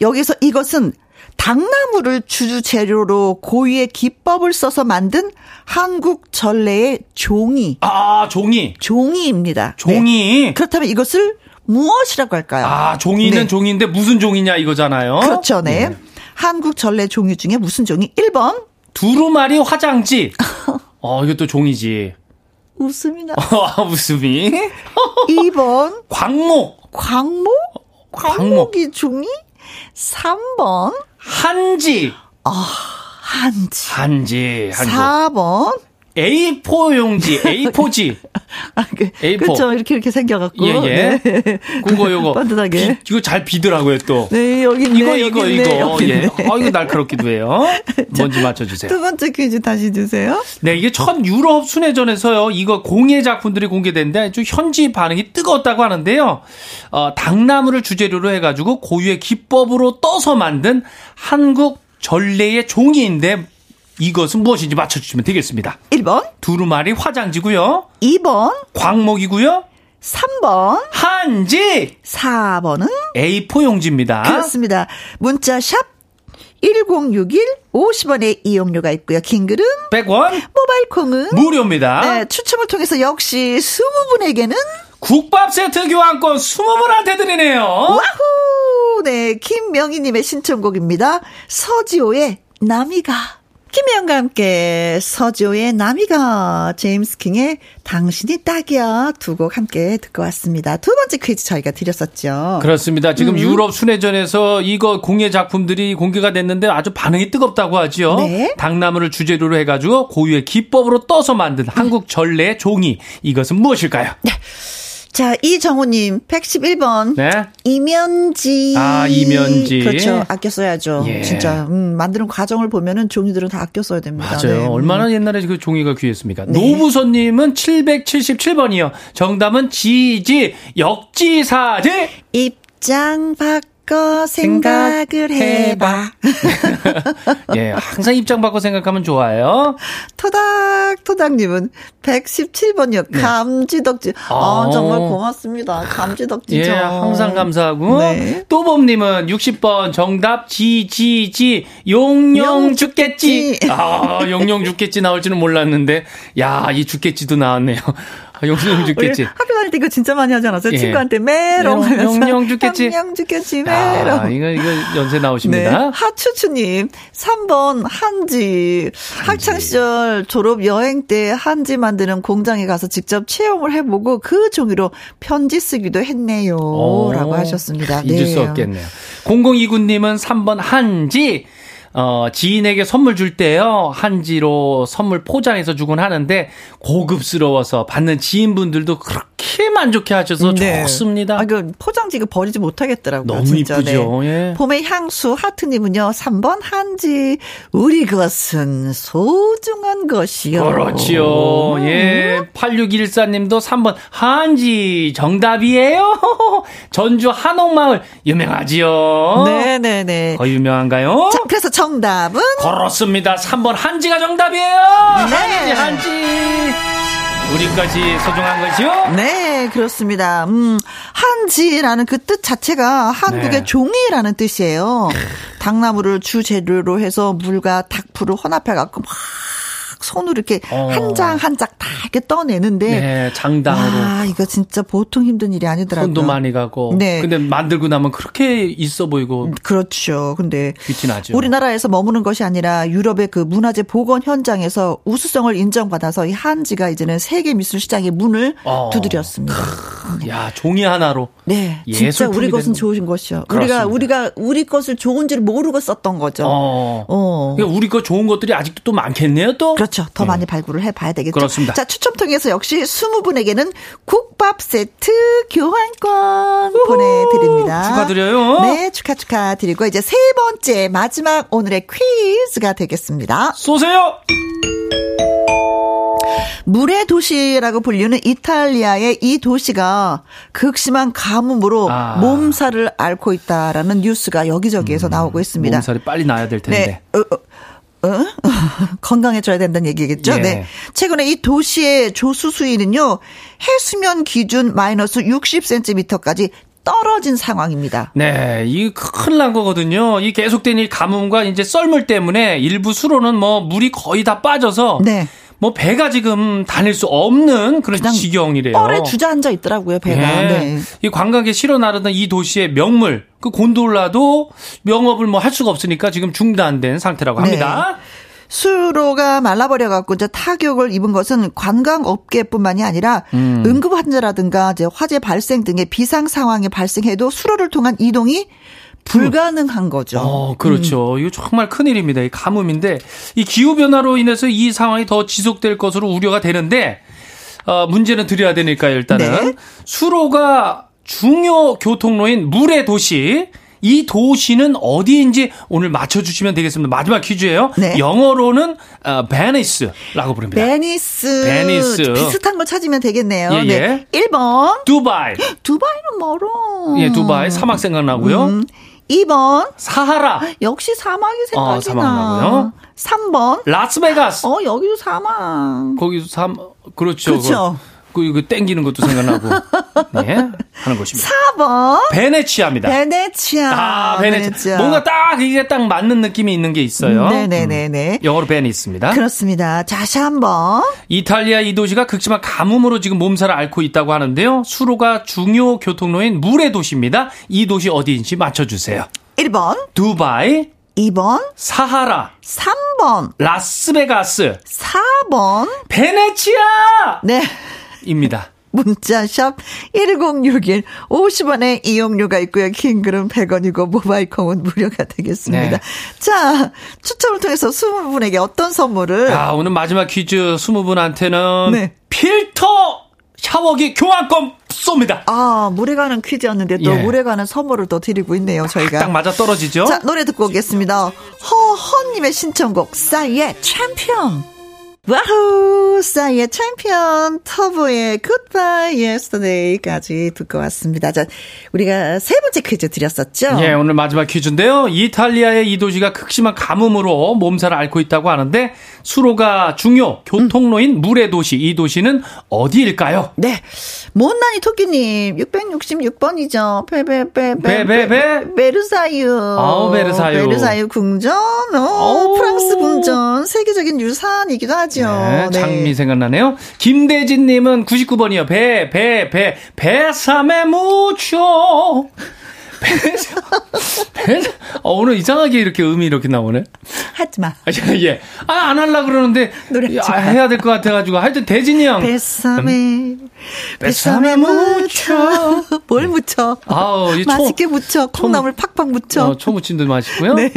여기서 이것은 당나무를 주주 재료로 고유의 기법을 써서 만든 한국 전래의 종이. 아, 종이. 종이입니다. 종이. 네. 그렇다면 이것을 무엇이라고 할까요? 아, 종이는 네. 종인데 무슨 종이냐 이거잖아요. 그렇죠, 네. 한국 전래 종이 중에 무슨 종이? 1번 두루마리 화장지. 어, 이것도 종이지. 웃음이나. 어, 웃음이. 2번 광목. 광목? 광목이 종이? 3번 한지. 한지. 한지. 한지. 4번 A4 용지. A4지. 아, 그, A4. 그렇죠. 이렇게 이렇게 생겨갖고. 예, 예. 네. 그거 요거. 반듯하게. 비- 이거 잘 비더라고요, 또. 네, 여기 있네. 이거, 이거, 있네, 이거. 예. 아, 이거 날카롭기도 해요. 뭔지 맞춰주세요. 두 번째 퀴즈 다시 주세요. 네, 이게 첫 유럽 순회전에서요, 이거 공예 작품들이 공개됐는데 아주 현지 반응이 뜨거웠다고 하는데요. 어, 당나무를 주재료로 해가지고 고유의 기법으로 떠서 만든 한국 전래의 종이인데 이것은 무엇인지 맞춰주시면 되겠습니다. 1번, 두루마리 화장지고요. 2번, 광목이고요. 3번, 한지 4번은 A4 용지입니다. 그렇습니다. 문자 샵 1061, 50원의 이용료가 있고요. 긴글은 100원 모바일 콩은 무료입니다. 네, 추첨을 통해서 역시 20분에게는 국밥 세트 교환권 20분한테 드리네요. 와후! 네, 김명희님의 신청곡입니다. 서지호의 나미가. 김혜영과 함께 서지호의 나미가, 제임스 킹의 당신이 딱이야 두 곡 함께 듣고 왔습니다. 두 번째 퀴즈 저희가 드렸었죠. 그렇습니다. 지금 음. 유럽 순회전에서 이거 공예 작품들이 공개가 됐는데 아주 반응이 뜨겁다고 하지요. 네. 당나무를 주재료로 해가지고 고유의 기법으로 떠서 만든 음. 한국 전래 종이 이것은 무엇일까요? 자, 이정우님, 111번. 네. 이면지. 아, 이면지. 그렇죠. 아껴 써야죠. 예. 진짜. 음, 만드는 과정을 보면은 종이들은 다 아껴 써야 됩니다. 맞아요. 네. 얼마나 옛날에 그 종이가 귀했습니까? 네. 노부선님은 777번이요. 정답은 지지 역지사지. 입장 바꿔 생각을 해봐. 예, 항상 입장 바꿔 생각하면 좋아요. 토닥토닥님은 117번이요. 감지덕지. 아, 아. 정말 고맙습니다. 감지덕지죠. 예, 항상 감사하고. 네. 또범님은 60번 정답 지지지 용용. 죽겠지. 아, 용용 죽겠지 나올지는 몰랐는데, 야, 이 죽겠지도 나왔네요. 아, 용용 우리 죽겠지. 학교 다닐 때 이거 진짜 많이 하지 않았어요? 예. 친구한테 메롱 하면서. 영영 죽겠지. 영영 죽겠지, 메롱. 아, 이거, 이거 연세 네. 나오십니다. 하추추님, 3번 한지. 학창시절 졸업 여행 때 한지 만드는 공장에 가서 직접 체험을 해보고 그 종이로 편지 쓰기도 했네요. 오, 라고 하셨습니다. 잊을 수 없겠네요. 0029님은 3번 한지. 어, 지인에게 선물 줄 때요, 한지로 선물 포장해서 주곤 하는데, 고급스러워서 받는 지인분들도 그렇게 만족해 하셔서 네. 좋습니다. 아, 그 포장지 그 버리지 못하겠더라고요. 너무. 이쁘죠. 예. 봄의 향수 하트님은요. 3번 한지. 우리 것은 소중한 것이요. 그렇지요. 예. 8614님도 3번 한지 정답이에요. 전주 한옥마을 유명하지요. 네네네. 거의 유명한가요? 자, 그래서 정 답은 그렇습니다. 3번 한지가 정답이에요. 네. 한지 한지. 우리까지 소중한 것이요? 네, 그렇습니다. 음, 한지라는 그 뜻 자체가 한국의 네. 종이라는 뜻이에요. 당나무를 주재료로 해서 물과 닭풀을 혼합해갖고 막 손으로 이렇게 어. 한장 한 장 다 이렇게 떠내는데. 네, 장당으로. 와, 이거 진짜 보통 힘든 일이 아니더라고요. 손도 많이 가고. 네. 근데 만들고 나면 그렇게 있어 보이고 그렇죠. 근데 귀티나죠. 우리나라에서 머무는 것이 아니라 유럽의 그 문화재 복원 현장에서 우수성을 인정받아서 이 한지가 이제는 세계 미술 시장의 문을 어. 두드렸습니다. 야, 종이 하나로. 네, 진짜 우리 것은 좋은 것이요. 그렇습니다. 우리가 우리가 우리 것을 좋은지를 모르고 썼던 거죠. 어. 어. 그러니까 우리 거 좋은 것들이 아직도 또 많겠네요, 또. 그렇죠. 더 많이 발굴을 해봐야 되겠죠. 그렇습니다. 자, 추첨 통해서 역시 20분에게는 국밥 세트 교환권 보내드립니다. 축하드려요. 네, 축하 축하드리고 이제 세 번째 마지막 오늘의 퀴즈가 되겠습니다. 쏘세요! 물의 도시라고 불리는 이탈리아의 이 도시가 극심한 가뭄으로 아. 몸살을 앓고 있다라는 뉴스가 여기저기에서 나오고 있습니다. 몸살이 빨리 나야 될 텐데. 네. 어, 어. 어? 건강해져야 된다는 얘기겠죠? 예. 네. 최근에 이 도시의 조수 수위는요, 해수면 기준 마이너스 60cm까지 떨어진 상황입니다. 네, 이 큰일 난 거거든요. 이 계속된 이 가뭄과 이제 썰물 때문에 일부 수로는 뭐 물이 거의 다 빠져서 네. 뭐 배가 지금 다닐 수 없는 그런 지경이래요. 뻘에 주저앉아 있더라고요, 배가. 예. 네. 이 관광객 실어 나르던 이 도시의 명물 그 곤돌라도 명업을 뭐 할 수가 없으니까 지금 중단된 상태라고 합니다. 수로가 말라버려 갖고 이제 타격을 입은 것은 관광업계뿐만이 아니라 음. 응급 환자라든가 이제 화재 발생 등의 비상 상황이 발생해도 수로를 통한 이동이 불가능한 거죠. 어, 그렇죠. 이거 정말 큰일입니다. 이 가뭄인데 이 기후 변화로 인해서 이 상황이 더 지속될 것으로 우려가 되는데 어, 문제는 드려야 되니까요. 일단은 네. 수로가 중요 교통로인 물의 도시 이 도시는 어디인지 오늘 맞춰주시면 되겠습니다. 마지막 퀴즈예요. 네. 영어로는 어, 베니스라고 부릅니다. 베니스. 베니스. 비슷한 걸 찾으면 되겠네요. 예, 예. 네. 1번. 두바이. 두바이는 멀어. 예, 두바이 사막 생각나고요. 음. 2번. 사하라, 역시 사막이 어, 생각이 사막 나. 나고요. 3번. 라스베가스. 어, 여기도 사막. 거기서 삼 그렇죠. 그렇죠. 그 이거 땡기는 것도 생각나고 네 하는 것입니다. 4번. 베네치아입니다. 베네치아. 아 베네치아. 뭔가 딱 이게 딱 맞는 느낌이 있는 게 있어요. 네네네네. 음, 영어로 베니스입니다. 그렇습니다. 다시 한번. 이탈리아 이 도시가 극심한 가뭄으로 지금 몸살을 앓고 있다고 하는데요. 수로가 중요 교통로인 물의 도시입니다. 이 도시 어디인지 맞춰주세요. 1번, 두바이, 2번, 사하라, 3번, 라스베가스, 4번. 베네치아 입니다. 네. 문자샵 1061 50원의 이용료가 있고요. 킹글은 100원이고 모바일 콩은 무료가 되겠습니다. 네. 자, 추첨을 통해서 20분에게 어떤 선물을 아, 오늘 마지막 퀴즈 20분한테는 네. 필터 샤워기 교환권 쏩니다. 아, 물에 가는 퀴즈였는데 또 예. 물에 가는 선물을 또 드리고 있네요, 저희가. 딱 맞아 떨어지죠? 자, 노래 듣고 오겠습니다. 허허님의 신청곡, 싸이의 챔피언. 와우, 싸이의 챔피언, 터보의 Goodbye Yesterday까지 듣고 왔습니다. 자, 우리가 세 번째 퀴즈 드렸었죠? 예, 오늘 마지막 퀴즈인데요. 이탈리아의 이 도시가 극심한 가뭄으로 몸살을 앓고 있다고 하는데 수로가 중요 교통로인 물의 도시 이 도시는 어디일까요? 네. 못난이 토끼님, 666번이죠. 베베베, 베베베. 베르사유. 아우, 베르사유. 베르사유 궁전, 어, 아우. 프랑스 궁전. 세계적인 유산이기도 하죠. 네, 네. 장미 생각나네요. 김대진님은 99번이요. 배, 배, 배, 배삼에 묻혀. 배, 배, 어, 오늘 이상하게 이렇게 음이 이렇게 나오네. 하지 마. 아, 예, 예. 아, 안 하려고 그러는데. 노래 마. 해야 될 것 같아가지고. 하여튼 대진이 형. 베삼에, 베삼에 베삼에 묻혀. 뭘 묻혀? 아우, 이 초- 맛있게 묻혀. 콩나물 팍팍 묻혀. 어, 초무침도 맛있고요. 네.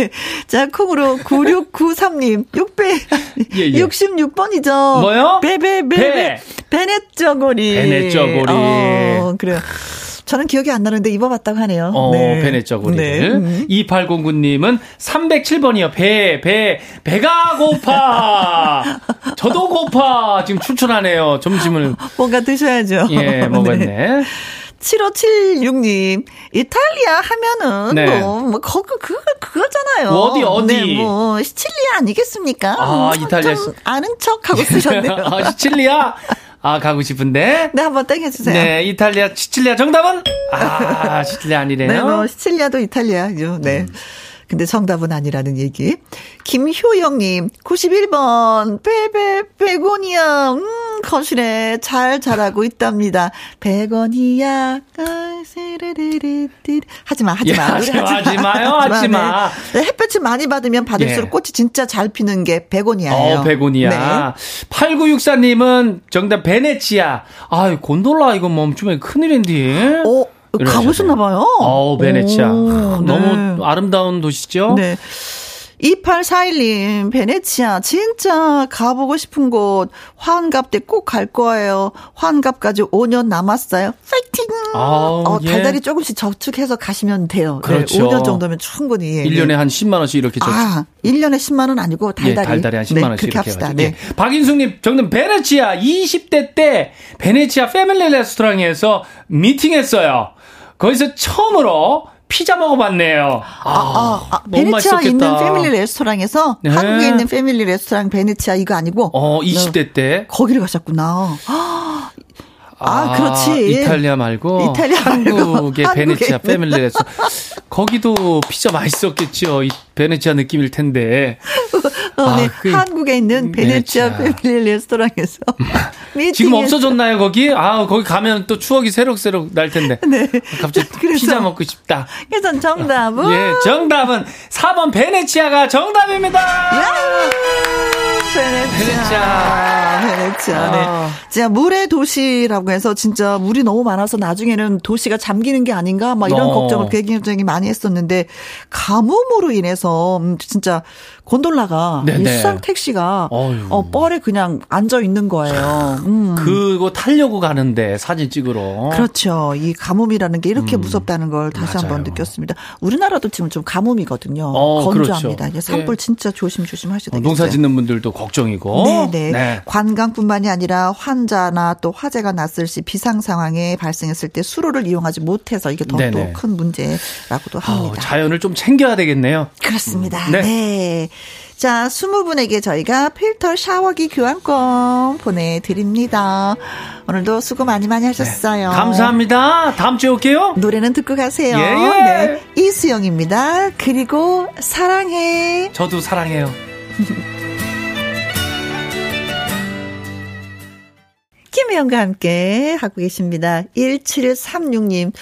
자, 콩으로 9693님, 6배, 예, 예. 66번이죠. 뭐요? 베베, 베베. 배. 베넷 저고리. 베넷 저고리. 어, 그래요. 저는 기억이 안 나는데 입어봤다고 하네요. 어, 네. 베네쩌고리를. 네. 음. 2809님은 307번이요. 배, 배, 배가 고파. 저도 고파. 지금 출출하네요. 점심을. 뭔가 드셔야죠. 예, 먹었네. 7576님, 이탈리아 하면은, 네. 뭐, 뭐, 거기, 그거, 그거잖아요. 어디, 어디? 네, 뭐, 시칠리아 아니겠습니까? 아, 음, 이탈리아 아는 척 하고 쓰셨네요. 아, 시칠리아. 아, 가고 싶은데. 네, 한번 땡겨주세요. 네, 이탈리아, 시칠리아 정답은? 아, 시칠리아 아니래요. 네, 뭐, 시칠리아도 이탈리아죠. 네. 근데 정답은 아니라는 얘기. 김효영님, 91번, 베베, 베고니아, 음, 거실에 잘 자라고 있답니다. 베고니아, 아, 세레레레레. 하지 마, 하지 예, 마. 하지 노래 마, 하지 마요, 하지 마. 네. 네, 햇볕을 많이 받으면 받을수록 예. 꽃이 진짜 잘 피는 게 베고니아예요. 어, 베고니아. 8964님은 정답 베네치아. 아, 곤돌라 이거 멈추면 큰일인데. 어. 가보셨나 봐요. 어, 베네치아. 오, 너무 네. 아름다운 도시죠? 네. 2841님, 베네치아, 진짜 가보고 싶은 곳, 환갑 때 꼭 갈 거예요. 환갑까지 5년 남았어요. 파이팅! 아우, 어, 예. 달달이 조금씩 저축해서 가시면 돼요. 그렇죠. 네, 5년 정도면 충분히. 예, 1년에 예. 한 10만원씩 이렇게 저 아, 1년에 10만원 아니고 달달이. 예, 달달이 한 10만 네, 원씩 그렇게 합시다. 해가지고. 네. 예. 박인숙님 정답 베네치아 20대 때 베네치아 패밀리 레스토랑에서 미팅했어요. 거기서 처음으로 피자 먹어봤네요. 아, 아, 아, 너무 베네치아 맛있었겠다. 있는 패밀리 레스토랑에서 네. 한국에 있는 패밀리 레스토랑 베네치아 이거 아니고 어 20대 때. 거기를 가셨구나. 아, 그렇지. 이탈리아 말고 이탈리아 말고 한국의 한국에 베네치아. 패밀리 레스토랑. 거기도 피자 맛있었겠죠. 이 베네치아 느낌일 텐데. 어, 아, 네. 그- 한국에 있는 베네치아 베네치아. 패밀리 레스토랑에서 지금 없어졌나요, 거기? 아, 거기 가면 또 추억이 새록새록 날 텐데. 네. 갑자기 그래서- 피자 먹고 싶다. 그래서 정답은 예, 정답은 4번 베네치아가 정답입니다. 베네치아. 베네치아. 베네치아. 네. 아. 진짜 물의 도시라고 해서 진짜 물이 너무 많아서 나중에는 도시가 잠기는 게 아닌가 막 이런 어. 걱정을 굉장히 많이 했었는데 가뭄으로 인해서 음, 진짜 곤돌라가 이. 수상 택시가 어휴. 어, 뻘에 그냥 앉아 있는 거예요. 음. 그거 타려고 가는데 사진 찍으러. 그렇죠. 이 가뭄이라는 게 이렇게 음. 무섭다는 걸 다시 맞아요. 한번 느꼈습니다. 우리나라도 지금 좀 가뭄이거든요. 어, 건조합니다. 그렇죠. 산불 예. 진짜 조심조심 하셔야 어, 되겠어요. 농사 짓는 분들도 걱정이고. 네네. 네. 관광뿐만이 아니라 환자나 또 화재가 났을 시 비상 상황에 발생했을 때 수로를 이용하지 못해서 이게 더 또. 큰 문제라고도 어, 합니다. 자연을 좀 챙겨야 되겠네요. 그렇습니다. 네. 네. 자, 20분에게 저희가 필터 샤워기 교환권 보내드립니다. 오늘도 수고 많이 많이 하셨어요. 네. 감사합니다. 다음 주에 올게요. 노래는 듣고 가세요. 예, 예. 네. 이수영입니다. 그리고 사랑해. 저도 사랑해요. 김혜영과 함께 하고 계십니다. 1736님,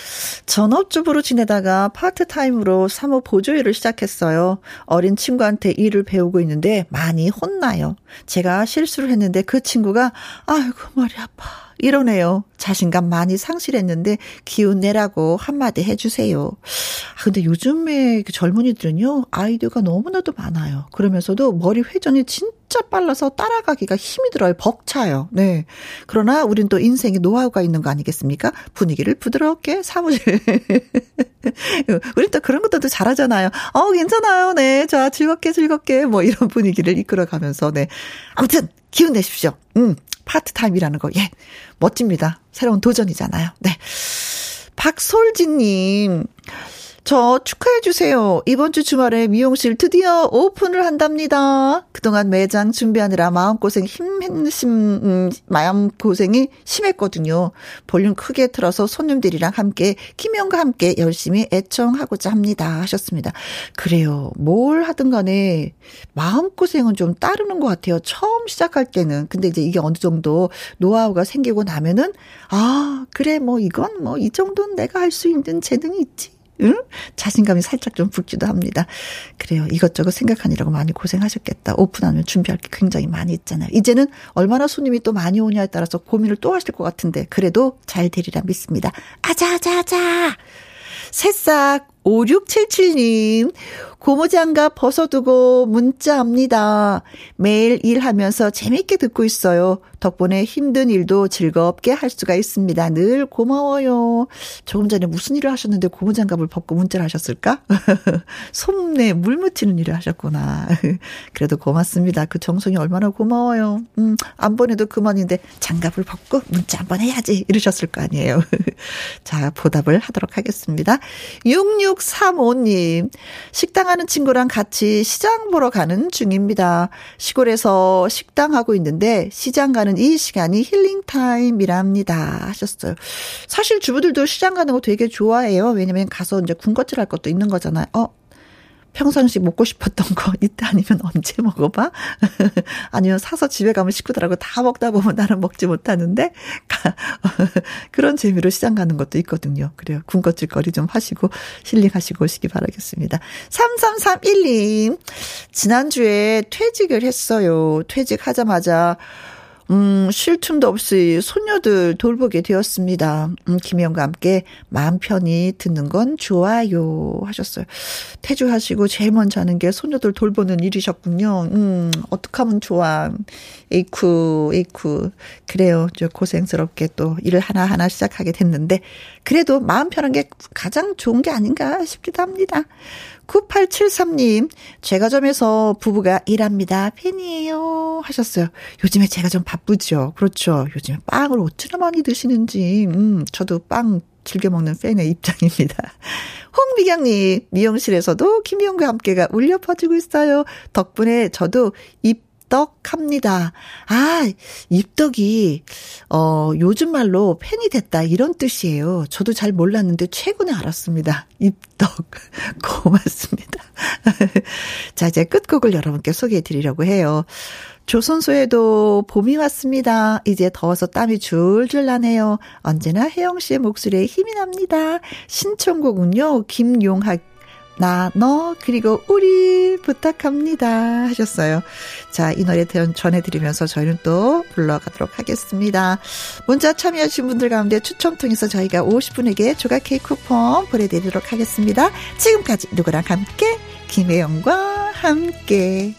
전업주부로 지내다가 파트타임으로 사무 보조일을 시작했어요. 어린 친구한테 일을 배우고 있는데 많이 혼나요. 제가 실수를 했는데 그 친구가, 아이고, 머리 아파. 이러네요. 자신감 많이 상실했는데 기운 내라고 한마디 해주세요. 아, 근데 요즘에 그 젊은이들은요, 아이디어가 너무나도 많아요. 그러면서도 머리 회전이 진짜 빨라서 따라가기가 힘이 들어요. 벅차요. 네. 그러나 우린 또 인생에 노하우가 있는 거 아니겠습니까? 분위기를 부드럽게 사무실. 우린 또 그런 것도 잘하잖아요. 어, 괜찮아요. 네. 자, 즐겁게 즐겁게 뭐 이런 분위기를 이끌어 가면서 네. 아무튼 기운 내십시오. 음. 파트타임이라는 거. 예. 멋집니다. 새로운 도전이잖아요. 네. 박솔진님. 저 축하해주세요. 이번 주 주말에 미용실 드디어 오픈을 한답니다. 그동안 매장 준비하느라 마음고생 힘심, 음, 마음고생이 심했거든요. 볼륨 크게 틀어서 손님들이랑 함께, 김영과 함께 열심히 애청하고자 합니다. 하셨습니다. 그래요. 뭘 하든 간에 마음고생은 좀 따르는 것 같아요. 처음 시작할 때는. 근데 이제 이게 어느 정도 노하우가 생기고 나면은, 아, 그래, 뭐 이건 뭐 이 정도는 내가 할 수 있는 재능이 있지. 응? 자신감이 살짝 좀 붙기도 합니다. 그래요. 이것저것 생각하느라고 많이 고생하셨겠다. 오픈하면 준비할 게 굉장히 많이 있잖아요. 이제는 얼마나 손님이 또 많이 오냐에 따라서 고민을 또 하실 것 같은데 그래도 잘 되리라 믿습니다. 아자아자아자. 새싹 5677님, 고무장갑 벗어두고 문자합니다. 매일 일하면서 재밌게 듣고 있어요. 덕분에 힘든 일도 즐겁게 할 수가 있습니다. 늘 고마워요. 조금 전에 무슨 일을 하셨는데 고무장갑을 벗고 문자를 하셨을까? 손에 물 묻히는 일을 하셨구나. 그래도 고맙습니다. 그 정성이 얼마나 고마워요. 음, 안 보내도 그만인데 장갑을 벗고 문자 한번 해야지. 이러셨을 거 아니에요. 자, 보답을 하도록 하겠습니다. 66 6635님, 식당 하는 친구랑 같이 시장 보러 가는 중입니다. 시골에서 식당 하고 있는데 시장 가는 이 시간이 힐링 타임이랍니다. 하셨어요. 사실 주부들도 시장 가는 거 되게 좋아해요. 왜냐면 가서 이제 군것질 할 것도 있는 거잖아요. 어, 평상시 먹고 싶었던 거 이때 아니면 언제 먹어봐? 아니면 사서 집에 가면 식구들하고 다 먹다 보면 나는 먹지 못하는데 그런 재미로 시장 가는 것도 있거든요. 그래요. 군것질거리 좀 하시고 힐링하시고 오시기 바라겠습니다. 3331님 지난주에 퇴직을 했어요. 퇴직하자마자 음, 쉴 틈도 없이 소녀들 돌보게 되었습니다. 음, 김혜영과 함께 마음 편히 듣는 건 좋아요. 하셨어요. 퇴주하시고 제일 먼저 하는 게 소녀들 돌보는 일이셨군요. 음, 어떡하면 좋아. 에이쿠, 에이쿠. 그래요. 저 고생스럽게 또 일을 하나하나 시작하게 됐는데, 그래도 마음 편한 게 가장 좋은 게 아닌가 싶기도 합니다. 9873님, 제과점에서 부부가 일합니다. 팬이에요. 하셨어요. 요즘에 제가 좀 바쁘죠. 그렇죠. 요즘에 빵을 어찌나 많이 드시는지, 음, 저도 빵 즐겨 먹는 팬의 입장입니다. 홍미경님, 미용실에서도 김희영과 함께가 울려 퍼지고 있어요. 덕분에 저도 입 입덕합니다. 아, 입덕이, 어, 요즘 말로 팬이 됐다. 이런 뜻이에요. 저도 잘 몰랐는데 최근에 알았습니다. 입덕. 고맙습니다. 자, 이제 끝곡을 여러분께 소개해 드리려고 해요. 조선소에도 봄이 왔습니다. 이제 더워서 땀이 줄줄 나네요. 언제나 혜영 씨의 목소리에 힘이 납니다. 신청곡은요, 김용학 나, 너, 그리고 우리 부탁합니다. 하셨어요. 자, 이 노래 전해드리면서 저희는 또 불러가도록 하겠습니다. 문자 참여하신 분들 가운데 추첨 통해서 저희가 50분에게 조각 케이크 쿠폰 보내드리도록 하겠습니다. 지금까지 누구랑 함께, 김혜영과 함께.